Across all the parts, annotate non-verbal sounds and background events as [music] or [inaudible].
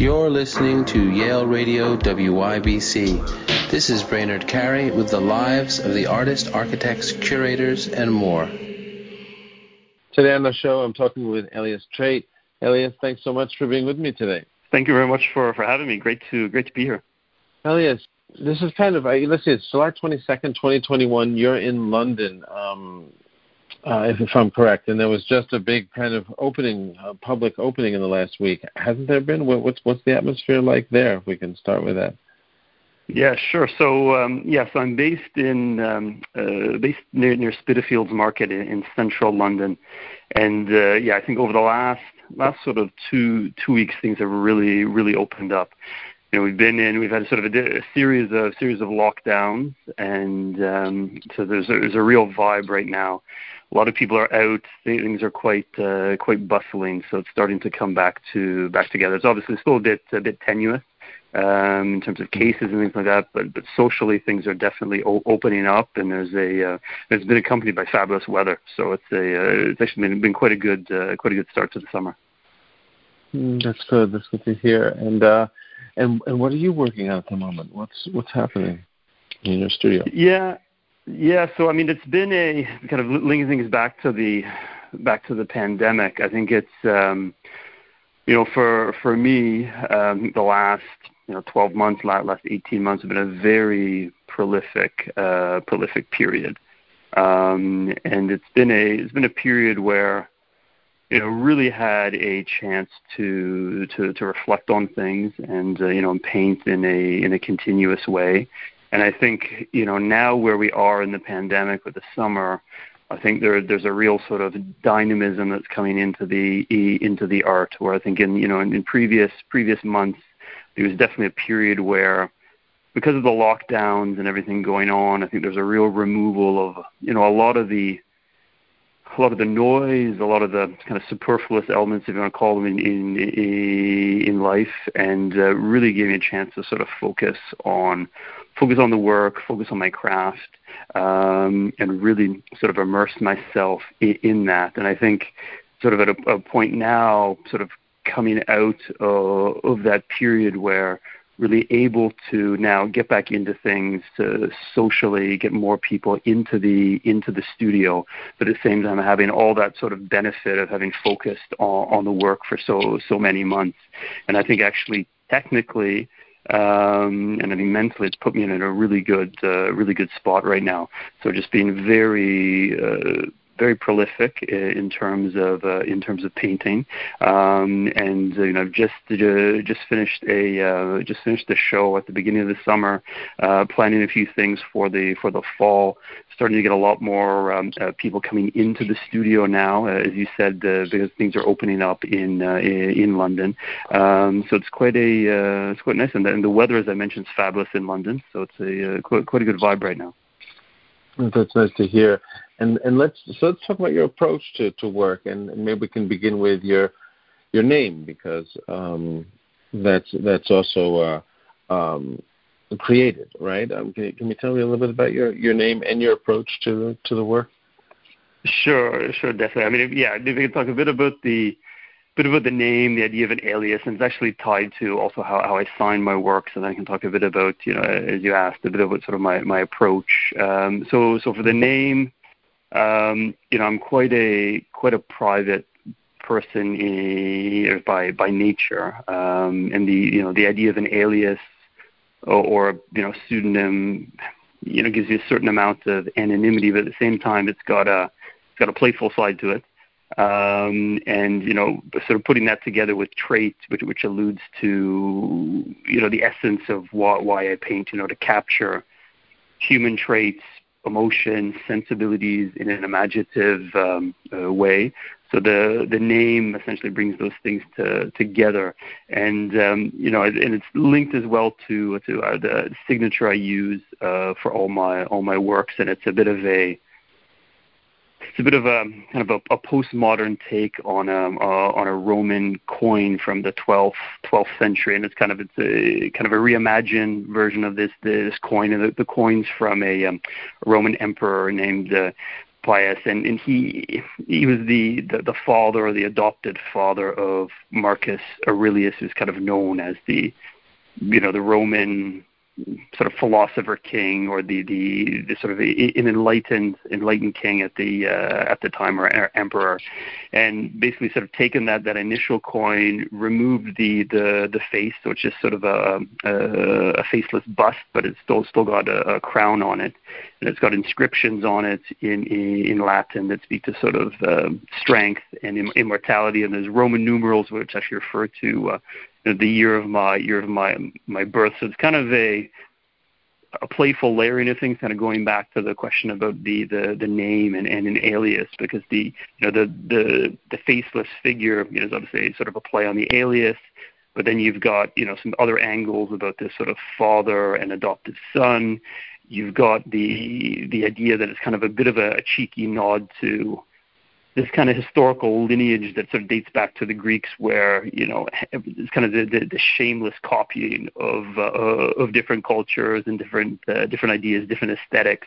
You're listening to Yale Radio WYBC. This is Brainard Carey with the lives of the artists, architects, curators, and more. Today on the show, I'm talking with Elias Trate. Elias, thanks so much for being with me today. Thank you very much for, for having me. Great to great to be here. Elias, this is kind of let's see, it's July 22nd, 2021. You're in London. Um, uh, if, I'm correct. And there was just a big kind of opening, uh, public opening in the last week. Hasn't there been? What, what's what's the atmosphere like there? If we can start with that. Yeah, sure. So um, yes, I'm based in um, uh, based near, near Spitalfields Market in, in central London, and uh, yeah, I think over the last last sort of two two weeks, things have really really opened up you know, we've been in, we've had sort of a, a series of series of lockdowns, and um, so there's a, there's a real vibe right now a lot of people are out. Things are quite uh, quite bustling, so it's starting to come back to back together. It's obviously still a bit a bit tenuous um, in terms of cases and things like that, but but socially things are definitely o- opening up, and there's a uh, it's been accompanied by fabulous weather, so it's a uh, it's actually been, been quite a good uh, quite a good start to the summer. Mm, that's good. That's good to hear. And uh, and and what are you working on at the moment? What's what's happening in your studio? Yeah. Yeah, so I mean, it's been a kind of linking things back to the back to the pandemic. I think it's um, you know for for me um, the last you know 12 months, last, last 18 months have been a very prolific uh, prolific period, um, and it's been a it's been a period where you know really had a chance to to to reflect on things and uh, you know paint in a in a continuous way and I think you know now where we are in the pandemic with the summer, I think there there's a real sort of dynamism that's coming into the into the art. Where I think in you know in, in previous previous months there was definitely a period where because of the lockdowns and everything going on, I think there's a real removal of you know a lot of the a lot of the noise, a lot of the kind of superfluous elements, if you want to call them, in in in life, and uh, really gave me a chance to sort of focus on focus on the work, focus on my craft, um, and really sort of immerse myself in, in, that. And I think sort of at a, a point now, sort of coming out uh, of that period where really able to now get back into things to socially get more people into the into the studio but at the same time having all that sort of benefit of having focused on, on the work for so so many months and i think actually technically um, and I think mentally it's put me in a really good, uh, really good spot right now. So just being very, uh, very prolific in terms of uh, in terms of painting, um, and uh, you know just uh, just finished a uh, just finished the show at the beginning of the summer, uh, planning a few things for the for the fall. Starting to get a lot more um, uh, people coming into the studio now, uh, as you said, uh, because things are opening up in uh, in London. Um, so it's quite a uh, it's quite nice, and the, and the weather, as I mentioned, is fabulous in London. So it's a uh, quite, quite a good vibe right now. That's nice to hear. And and let's so let's talk about your approach to, to work, and, and maybe we can begin with your your name because um, that's that's also uh, um, created, right? Um, can, you, can you tell me a little bit about your, your name and your approach to to the work? Sure, sure, definitely. I mean, yeah, if we can talk a bit about the bit about the name, the idea of an alias, and it's actually tied to also how, how I sign my works, and then I can talk a bit about, you know, as you asked, a bit about sort of my, my approach. Um, so, so for the name, um, you know, I'm quite a quite a private person in, by by nature, um, and the you know the idea of an alias or, or you know pseudonym, you know, gives you a certain amount of anonymity, but at the same time, it's got a it's got a playful side to it um, and you know, sort of putting that together with traits, which, which alludes to you know the essence of why, why I paint. You know, to capture human traits, emotions, sensibilities in an imaginative um, uh, way. So the the name essentially brings those things to, together, and um, you know, and it's linked as well to to uh, the signature I use uh, for all my all my works, and it's a bit of a it's a bit of a kind of a, a postmodern take on a uh, on a Roman coin from the 12th 12th century, and it's kind of it's a kind of a reimagined version of this this coin, and the, the coin's from a, um, Roman emperor named uh, Pius, and, and he he was the, the, the father or the adopted father of Marcus Aurelius, who's kind of known as the you know the Roman sort of philosopher king or the the, the sort of an enlightened enlightened king at the uh, at the time or, or emperor, and basically sort of taken that that initial coin, removed the the the face, so it's just sort of a a, a faceless bust, but it's still still got a, a crown on it, and it's got inscriptions on it in in, in Latin that speak to sort of uh, strength and immortality, and there's Roman numerals which actually refer to uh, the year of my year of my my birth. So it's kind of a a playful layering of things, kind of going back to the question about the the, the name and, and an alias, because the you know the the the faceless figure you know, is obviously sort of a play on the alias, but then you've got you know some other angles about this sort of father and adopted son. You've got the the idea that it's kind of a bit of a, a cheeky nod to this kind of historical lineage that sort of dates back to the Greeks, where you know it's kind of the, the, the shameless copying of uh, of different cultures and different uh, different ideas, different aesthetics,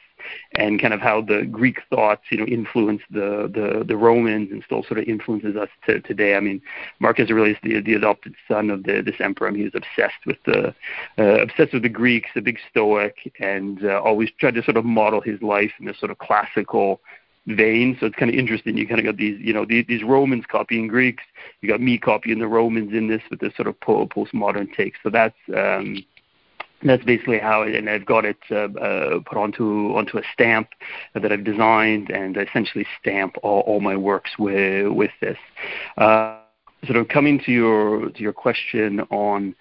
and kind of how the Greek thoughts you know influenced the the, the Romans and still sort of influences us to, today. I mean, Marcus Aurelius, the the adopted son of the, this emperor, I mean, he was obsessed with the uh, obsessed with the Greeks, a big Stoic, and uh, always tried to sort of model his life in this sort of classical vein. So it's kind of interesting. You kind of got these, you know, these, these Romans copying Greeks. You got me copying the Romans in this with this sort of postmodern take. So that's um, that's basically how and I've got it uh, uh, put onto onto a stamp that I've designed, and essentially stamp all, all my works with with this. Uh, sort of coming to your to your question on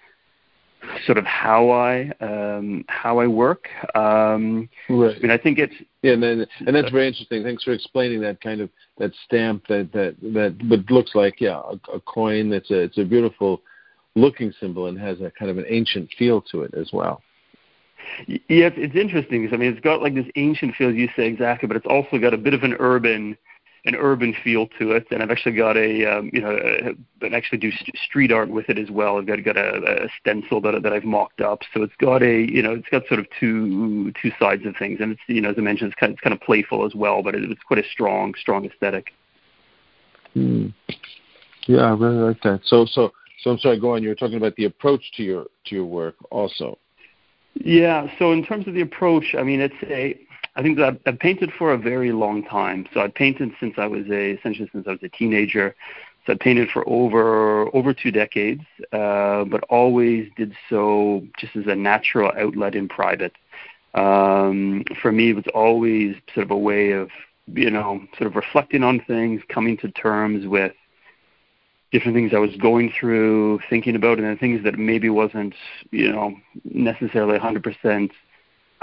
sort of how I um, how I work. Um, right. I mean, I think it's yeah, and then, and that's very interesting. Thanks for explaining that kind of that stamp that that that but looks like yeah a, a coin. That's a it's a beautiful looking symbol and has a kind of an ancient feel to it as well. Yeah, it's interesting because I mean it's got like this ancient feel, as you say exactly, but it's also got a bit of an urban an urban feel to it, and I've actually got a um, you know but actually do st- street art with it as well. I've got got a, a stencil that that I've mocked up, so it's got a you know it's got sort of two two sides of things, and it's you know as I mentioned it's kind of, it's kind of playful as well, but it, it's quite a strong strong aesthetic. Hmm. Yeah, I really like that. So so so I'm sorry. Go on. You were talking about the approach to your to your work also. Yeah. So in terms of the approach, I mean, it's a I think that I've, I've painted for a very long time. So I've painted since I was a essentially since I was a teenager. So I painted for over over two decades, uh, but always did so just as a natural outlet in private. Um, for me, it was always sort of a way of you know sort of reflecting on things, coming to terms with different things I was going through, thinking about, and then things that maybe wasn't you know necessarily 100%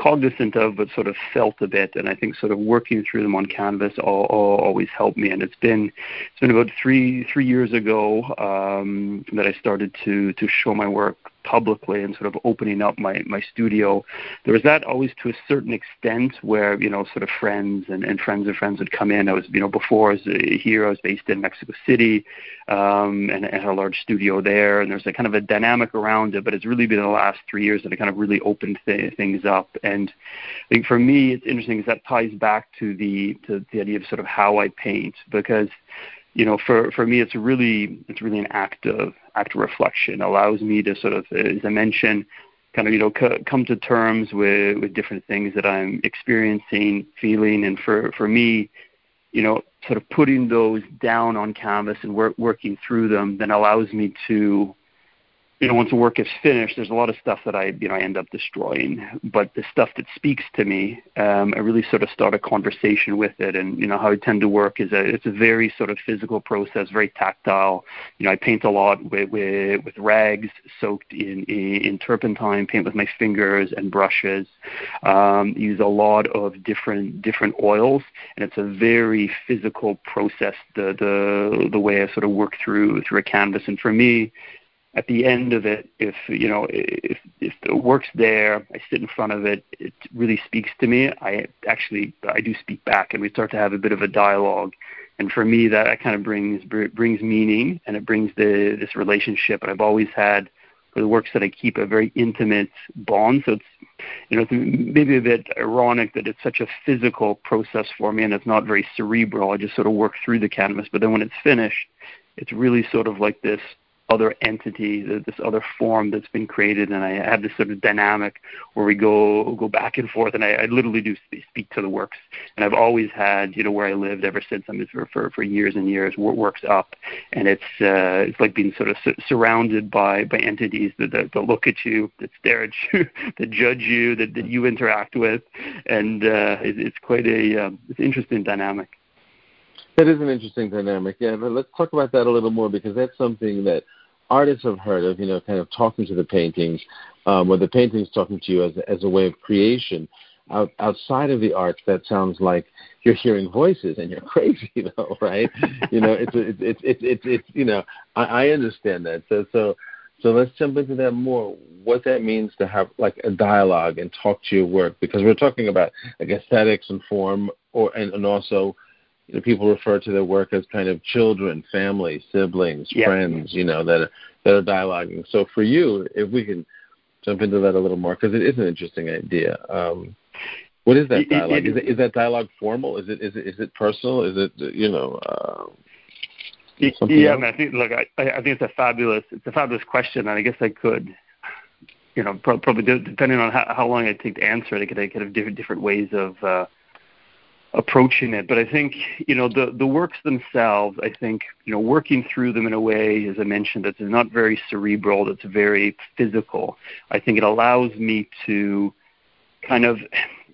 cognizant of, but sort of felt a bit. And I think sort of working through them on canvas all, all, always helped me. And it's been it's been about three three years ago um, that I started to to show my work publicly and sort of opening up my, my studio, there was that always to a certain extent where, you know, sort of friends and, and friends of friends would come in. I was, you know, before I was here, I was based in Mexico City um, and, had a large studio there. And there's a kind of a dynamic around it, but it's really been the last three years that I kind of really opened th- things up. And I think for me, it's interesting because that ties back to the, to the idea of sort of how I paint because you know, for for me, it's really it's really an act of act of reflection. It allows me to sort of, as I mentioned, kind of you know c- come to terms with with different things that I'm experiencing, feeling, and for for me, you know, sort of putting those down on canvas and work, working through them, then allows me to you know, once the work is finished, there's a lot of stuff that I, you know, I end up destroying. But the stuff that speaks to me, um, I really sort of start a conversation with it. And you know, how I tend to work is a, it's a very sort of physical process, very tactile. You know, I paint a lot with with, with rags soaked in, in, in turpentine, paint with my fingers and brushes. Um, use a lot of different different oils, and it's a very physical process. The the the way I sort of work through through a canvas. And for me, at the end of it, if you know, if if the work's there, I sit in front of it. It really speaks to me. I actually I do speak back, and we start to have a bit of a dialogue. And for me, that, kind of brings brings meaning, and it brings the this relationship. And I've always had for the works that I keep a very intimate bond. So it's you know, it's maybe a bit ironic that it's such a physical process for me and it's not very cerebral. I just sort of work through the canvas, but then when it's finished, it's really sort of like this other entity, this other form that's been created, and I have this sort of dynamic where we go go back and forth, and I, I literally do speak to the works, and I've always had, you know, where I lived ever since. I mean, for for, for years and years, works up, and it's uh, it's like being sort of su- surrounded by by entities that, that that look at you, that stare at you, [laughs] that judge you, that that you interact with, and uh, it, it's quite a um, it's interesting dynamic. That is an interesting dynamic. Yeah, but let's talk about that a little more because that's something that artists have heard of, you know, kind of talking to the paintings, um, or the paintings talking to you as as a way of creation. Out, outside of the arts, that sounds like you're hearing voices and you're [laughs] crazy, though, right? you know, it's it's it's it's it's, it's you know, I, I understand that. So so so let's jump into that more. What that means to have like a dialogue and talk to your work, because we're talking about like aesthetics and form, or and, and also you know, people refer to their work as kind of children, family, siblings, yeah. friends, you know, that are, that are dialoguing. So for you, if we can jump into that a little more, because it is an interesting idea. Um, what is that dialogue? Is, it, is that dialogue formal? Is it is it is it personal? Is it you know? Uh, yeah, I, mean, I think look, I, I think it's a fabulous it's a fabulous question, and I guess I could, you know, probably depending on how, how long I take to answer it, I could I could have different different ways of. Uh, approaching it. But I think you know the the works themselves. I think you know working through them in a way, as I mentioned, that's not very cerebral. That's very physical. I think it allows me to kind of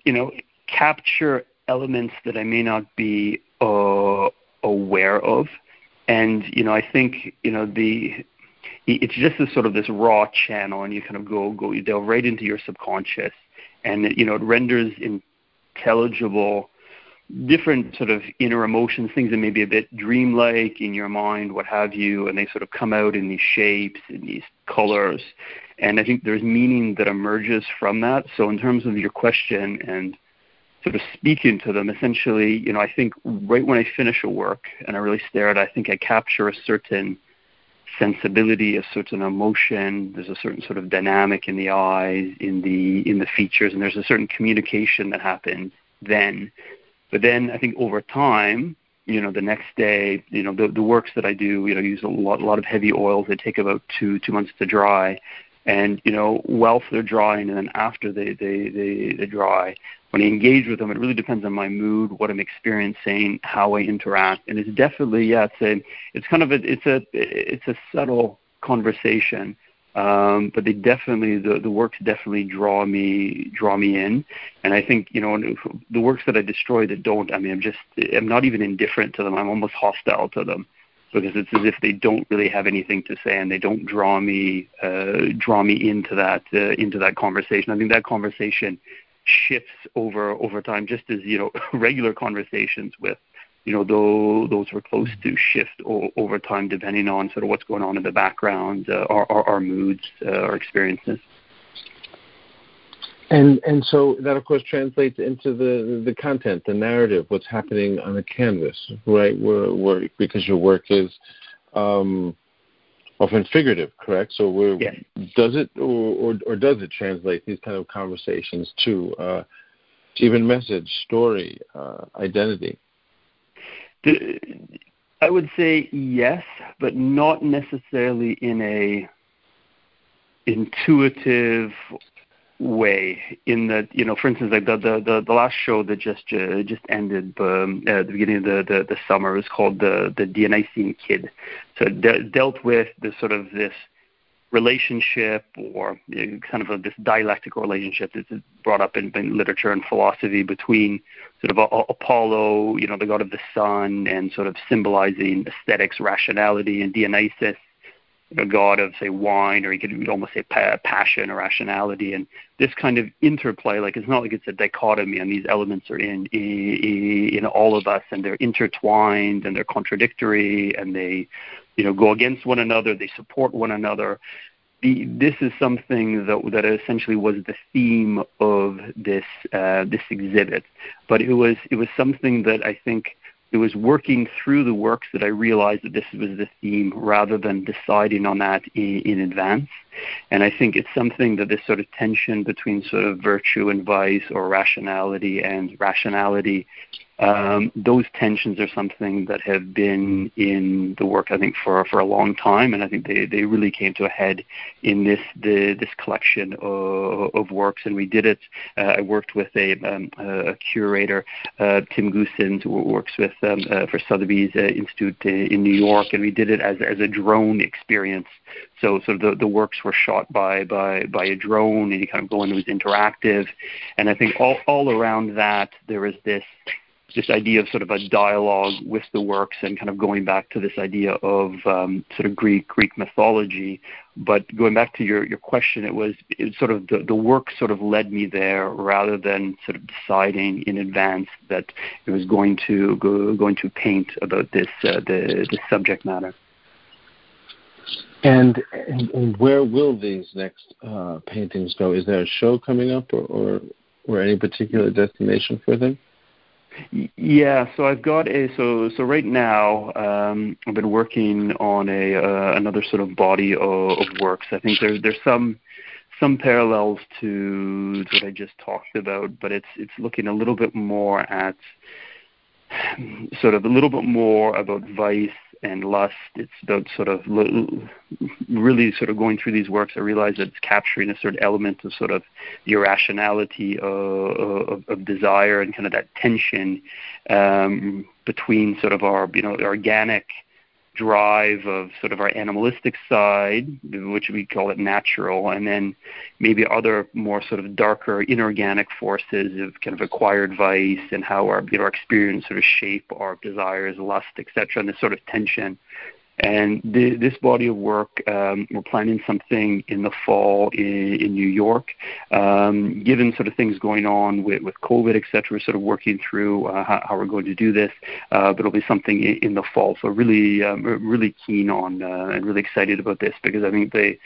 you know capture elements that I may not be uh, aware of. And you know, I think you know the it's just this sort of this raw channel, and you kind of go go you delve right into your subconscious, and you know it renders intelligible different sort of inner emotions, things that may be a bit dreamlike in your mind, what have you, and they sort of come out in these shapes, in these colors. And I think there's meaning that emerges from that. So in terms of your question and sort of speaking to them, essentially, you know, I think right when I finish a work and I really stare at it, I think I capture a certain sensibility, a certain emotion. There's a certain sort of dynamic in the eyes, in the in the features, and there's a certain communication that happens then but then I think over time, you know, the next day, you know, the, the works that I do, you know, use a lot, a lot of heavy oils. They take about two two months to dry, and you know, whilst they're drying, and then after they they they, they dry, when I engage with them, it really depends on my mood, what I'm experiencing, how I interact, and it's definitely yeah, it's a it's kind of a it's a it's a subtle conversation um, but they definitely the the works definitely draw me draw me in, and I think you know the works that I destroy that don't. I mean, I'm just I'm not even indifferent to them. I'm almost hostile to them because it's as if they don't really have anything to say and they don't draw me uh, draw me into that uh, into that conversation. I think that conversation shifts over over time, just as you know [laughs] regular conversations with you know, those, those we're close to shift over time depending on sort of what's going on in the background, uh, our, moods, uh, our experiences. And and so that of course translates into the the content, the narrative, what's happening on the canvas, right? Where, where because your work is um, often figurative, correct? So where does it or, does it translate these kind of conversations to uh, to even message, story, uh, identity? I would say yes, but not necessarily in a intuitive way. In that, you know, for instance, like the the the, last show that just uh, just ended um, at the beginning of the, the the summer was called the the Dionysian Kid. So it de- dealt with the sort of this relationship or you know, kind of a, this dialectical relationship that's brought up in, in literature and philosophy between sort of a, a Apollo, you know, the god of the sun, and sort of symbolizing aesthetics, rationality, and Dionysus, a god of say wine, or you could almost say pa- passion or rationality, and this kind of interplay. Like it's not like it's a dichotomy, and these elements are in in, in all of us, and they're intertwined, and they're contradictory, and they you know go against one another they support one another the, this is something that that essentially was the theme of this uh, this exhibit but it was it was something that I think it was working through the works that I realized that this was the theme rather than deciding on that in, in, advance. And I think it's something that this sort of tension between sort of virtue and vice or rationality and rationality um, those tensions are something that have been in the work, I think, for for a long time, and I think they, they really came to a head in this the, this collection of, of works. And we did it. Uh, I worked with a, um, a curator, uh, Tim Goossens, who works with um, uh, for Sotheby's uh, Institute in New York, and we did it as as a drone experience. So sort of the, the works were shot by by by a drone, and you kind of go in. It was interactive, and I think all all around that there is this this idea of sort of a dialogue with the works and kind of going back to this idea of um, sort of Greek Greek mythology. But going back to your, your question, it was it sort of the, the work sort of led me there rather than sort of deciding in advance that it was going to go, going to paint about this uh, the, the subject matter. And, and, and where will these next uh, paintings go? Is there a show coming up, or, or or any particular destination for them? Yeah, so I've got a so so right now um, I've been working on a uh, another sort of body of, of works. I think there's there's some some parallels to what I just talked about, but it's it's looking a little bit more at sort of a little bit more about vice and lust. It's about sort of really sort of going through these works. I realize that it's capturing a certain element of sort of the irrationality of, of, of desire and kind of that tension um, between sort of our you know organic drive of sort of our animalistic side, which we call it natural, and then maybe other more sort of darker inorganic forces of kind of acquired vice and how our you know our experience sort of shape our desires, lust, etc., and this sort of tension and the, this body of work, um, we're planning something in the fall in, in New York. Um, given sort of things going on with, with COVID, et cetera, sort of working through uh, how, how, we're going to do this, uh, but it'll be something in, in the fall. So really, um, really keen on uh, and really excited about this because I think they,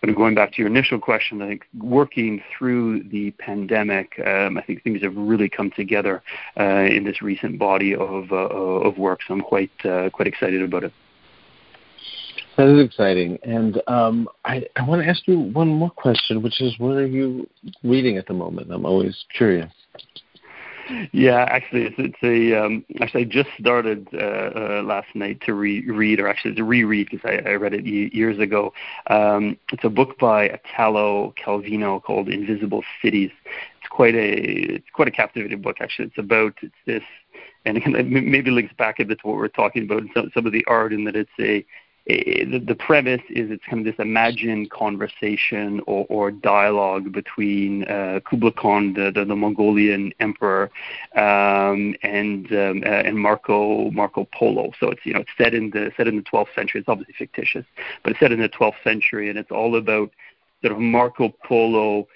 but going back to your initial question, I think working through the pandemic, um, I think things have really come together uh, in this recent body of uh, of work. So I'm quite uh, quite excited about it. That is exciting. And um, I, I want to ask you one more question, which is what are you reading at the moment? I'm always curious. Yeah, actually, it's, it's a um, actually I just started uh, uh, last night to re- read, or actually to reread because I, I read it years ago. Um, it's a book by Italo Calvino called Invisible Cities. It's quite a it's quite a captivating book. Actually, it's about it's this, and it maybe links back a bit to what we're talking about, some, some of the art, in that it's a the, the premise is it's kind of this imagined conversation or, or dialogue between uh, Kublai Khan, the, the, the Mongolian emperor, um, and um, uh, and Marco Marco Polo. So it's you know it's set in the set in the 12th century. It's obviously fictitious, but it's set in the 12th century, and it's all about sort of Marco Polo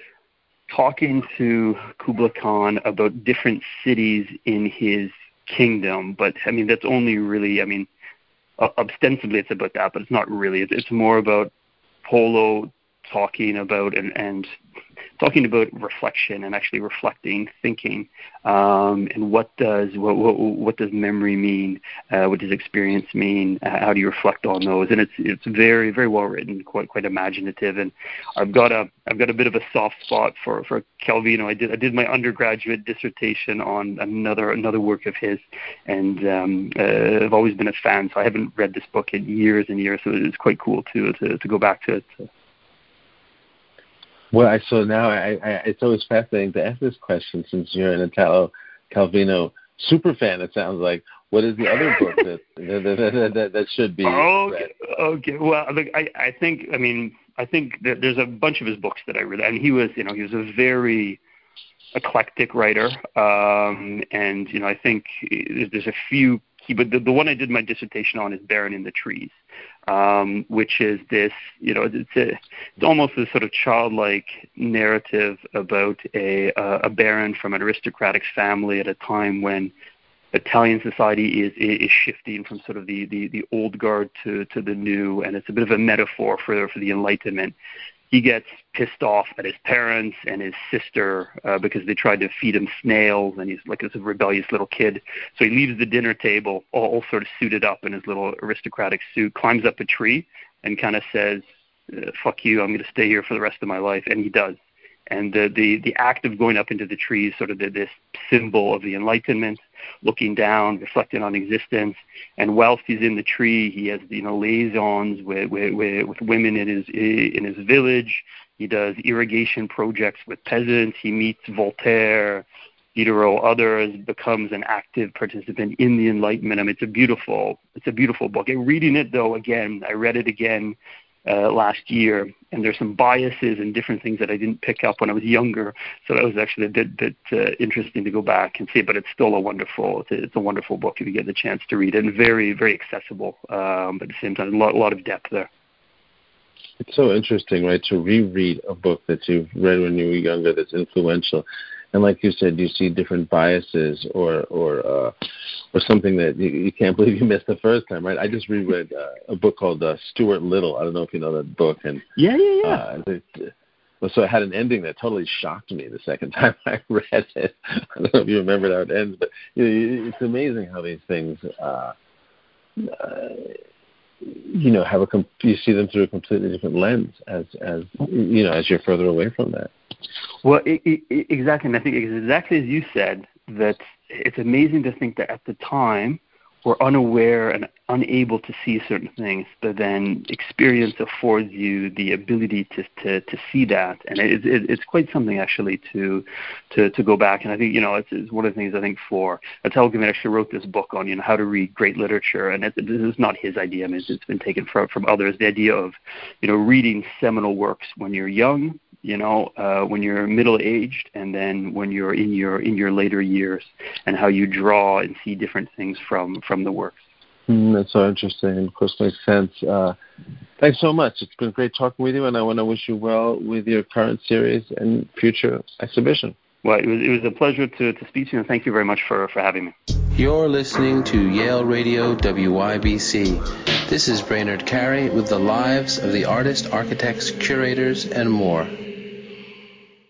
talking to Kublai Khan about different cities in his kingdom. But I mean that's only really I mean ostensibly it's about that, but it's not really. It's more about Polo talking about and, and talking about reflection and actually reflecting, thinking, um, and what does what, what, what does memory mean? Uh, what does experience mean? Uh, how do you reflect on those? And it's it's very very well written, quite quite imaginative. And I've got a I've got a bit of a soft spot for for Calvino. I did I did my undergraduate dissertation on another another work of his, and um, uh, I've always been a fan. So I haven't read this book in years and years. So it's quite cool to to, to go back to it. So. Well, I, so now I, I, it's always fascinating to ask this question since you're an Italo Calvino super fan. It sounds like. What is the other book [laughs] that that, that, that, that should be? Okay, read? okay. Well, look, I, I think I mean I think that there's a bunch of his books that I read, and he was you know he was a very eclectic writer, um, and you know I think there's a few key, but the, the one I did my dissertation on is Baron in the Trees, um, which is this, you know, it's, a, it's almost a sort of childlike narrative about a, uh, a baron from an aristocratic family at a time when Italian society is, is shifting from sort of the, the, the old guard to, to the new, and it's a bit of a metaphor for, for the Enlightenment. He gets pissed off at his parents and his sister uh, because they tried to feed him snails, and he's like this rebellious little kid. So he leaves the dinner table, all, all sort of suited up in his little aristocratic suit, climbs up a tree, and kind of says, uh, "Fuck you! I'm going to stay here for the rest of my life." And he does. And the the, the act of going up into the tree is sort of the, this symbol of the Enlightenment, looking down, reflecting on existence. And whilst he's in the tree, he has you know liaisons with with, with women in his in his village. He does irrigation projects with peasants. He meets Voltaire, Diderot, others, becomes an active participant in the Enlightenment. I mean, it's a beautiful, it's a beautiful book. And reading it though, again, I read it again uh, last year, and there's some biases and different things that I didn't pick up when I was younger. So that was actually a bit bit uh, interesting to go back and see. But it's still a wonderful it's a, it's a wonderful book if you get the chance to read it, and very very accessible. Um, but at the same time, a lot, a lot of depth there. It's so interesting, right, to reread a book that you've read when you were younger that's influential and like you said, you see different biases or or uh, or something that you, you can't [laughs] believe you missed the first time, right? I just reread uh, a book called uh, Stuart Little. I don't know if you know that book, and yeah, yeah, yeah. Uh, it, well, so it had an ending that totally shocked me the second [laughs] time I read it. I don't know if you remember how it ends, but you know, it's amazing how these things. Uh, uh, you know, have a you see them through a completely different lens as as you know as you're further away from that. Well, it, it, exactly, and I think exactly as you said that it's amazing to think that at the time we're unaware and unable to see certain things, but then experience affords you the ability to to, to see that, and it, it, it's quite something actually to to to go back. And I think you know it's, it's one of the things I think for Italo Calvino actually wrote this book on you know how to read great literature, and it, this is not his idea. I mean, it's, it's been taken from from others. The idea of you know reading seminal works when you're young you know, uh, when you're middle aged, and then when you're in your in your later years, and how you draw and see different things from from the works. Mm, that's so interesting, of course makes sense. Uh, thanks so much. It's been great talking with you, and I want to wish you well with your current series and future exhibition. Well, it was, it was a pleasure to, to speak to you, and thank you very much for, for having me. You're listening to Yale Radio WYBC. This is Brainard Carey with the lives of the artists, architects, curators, and more.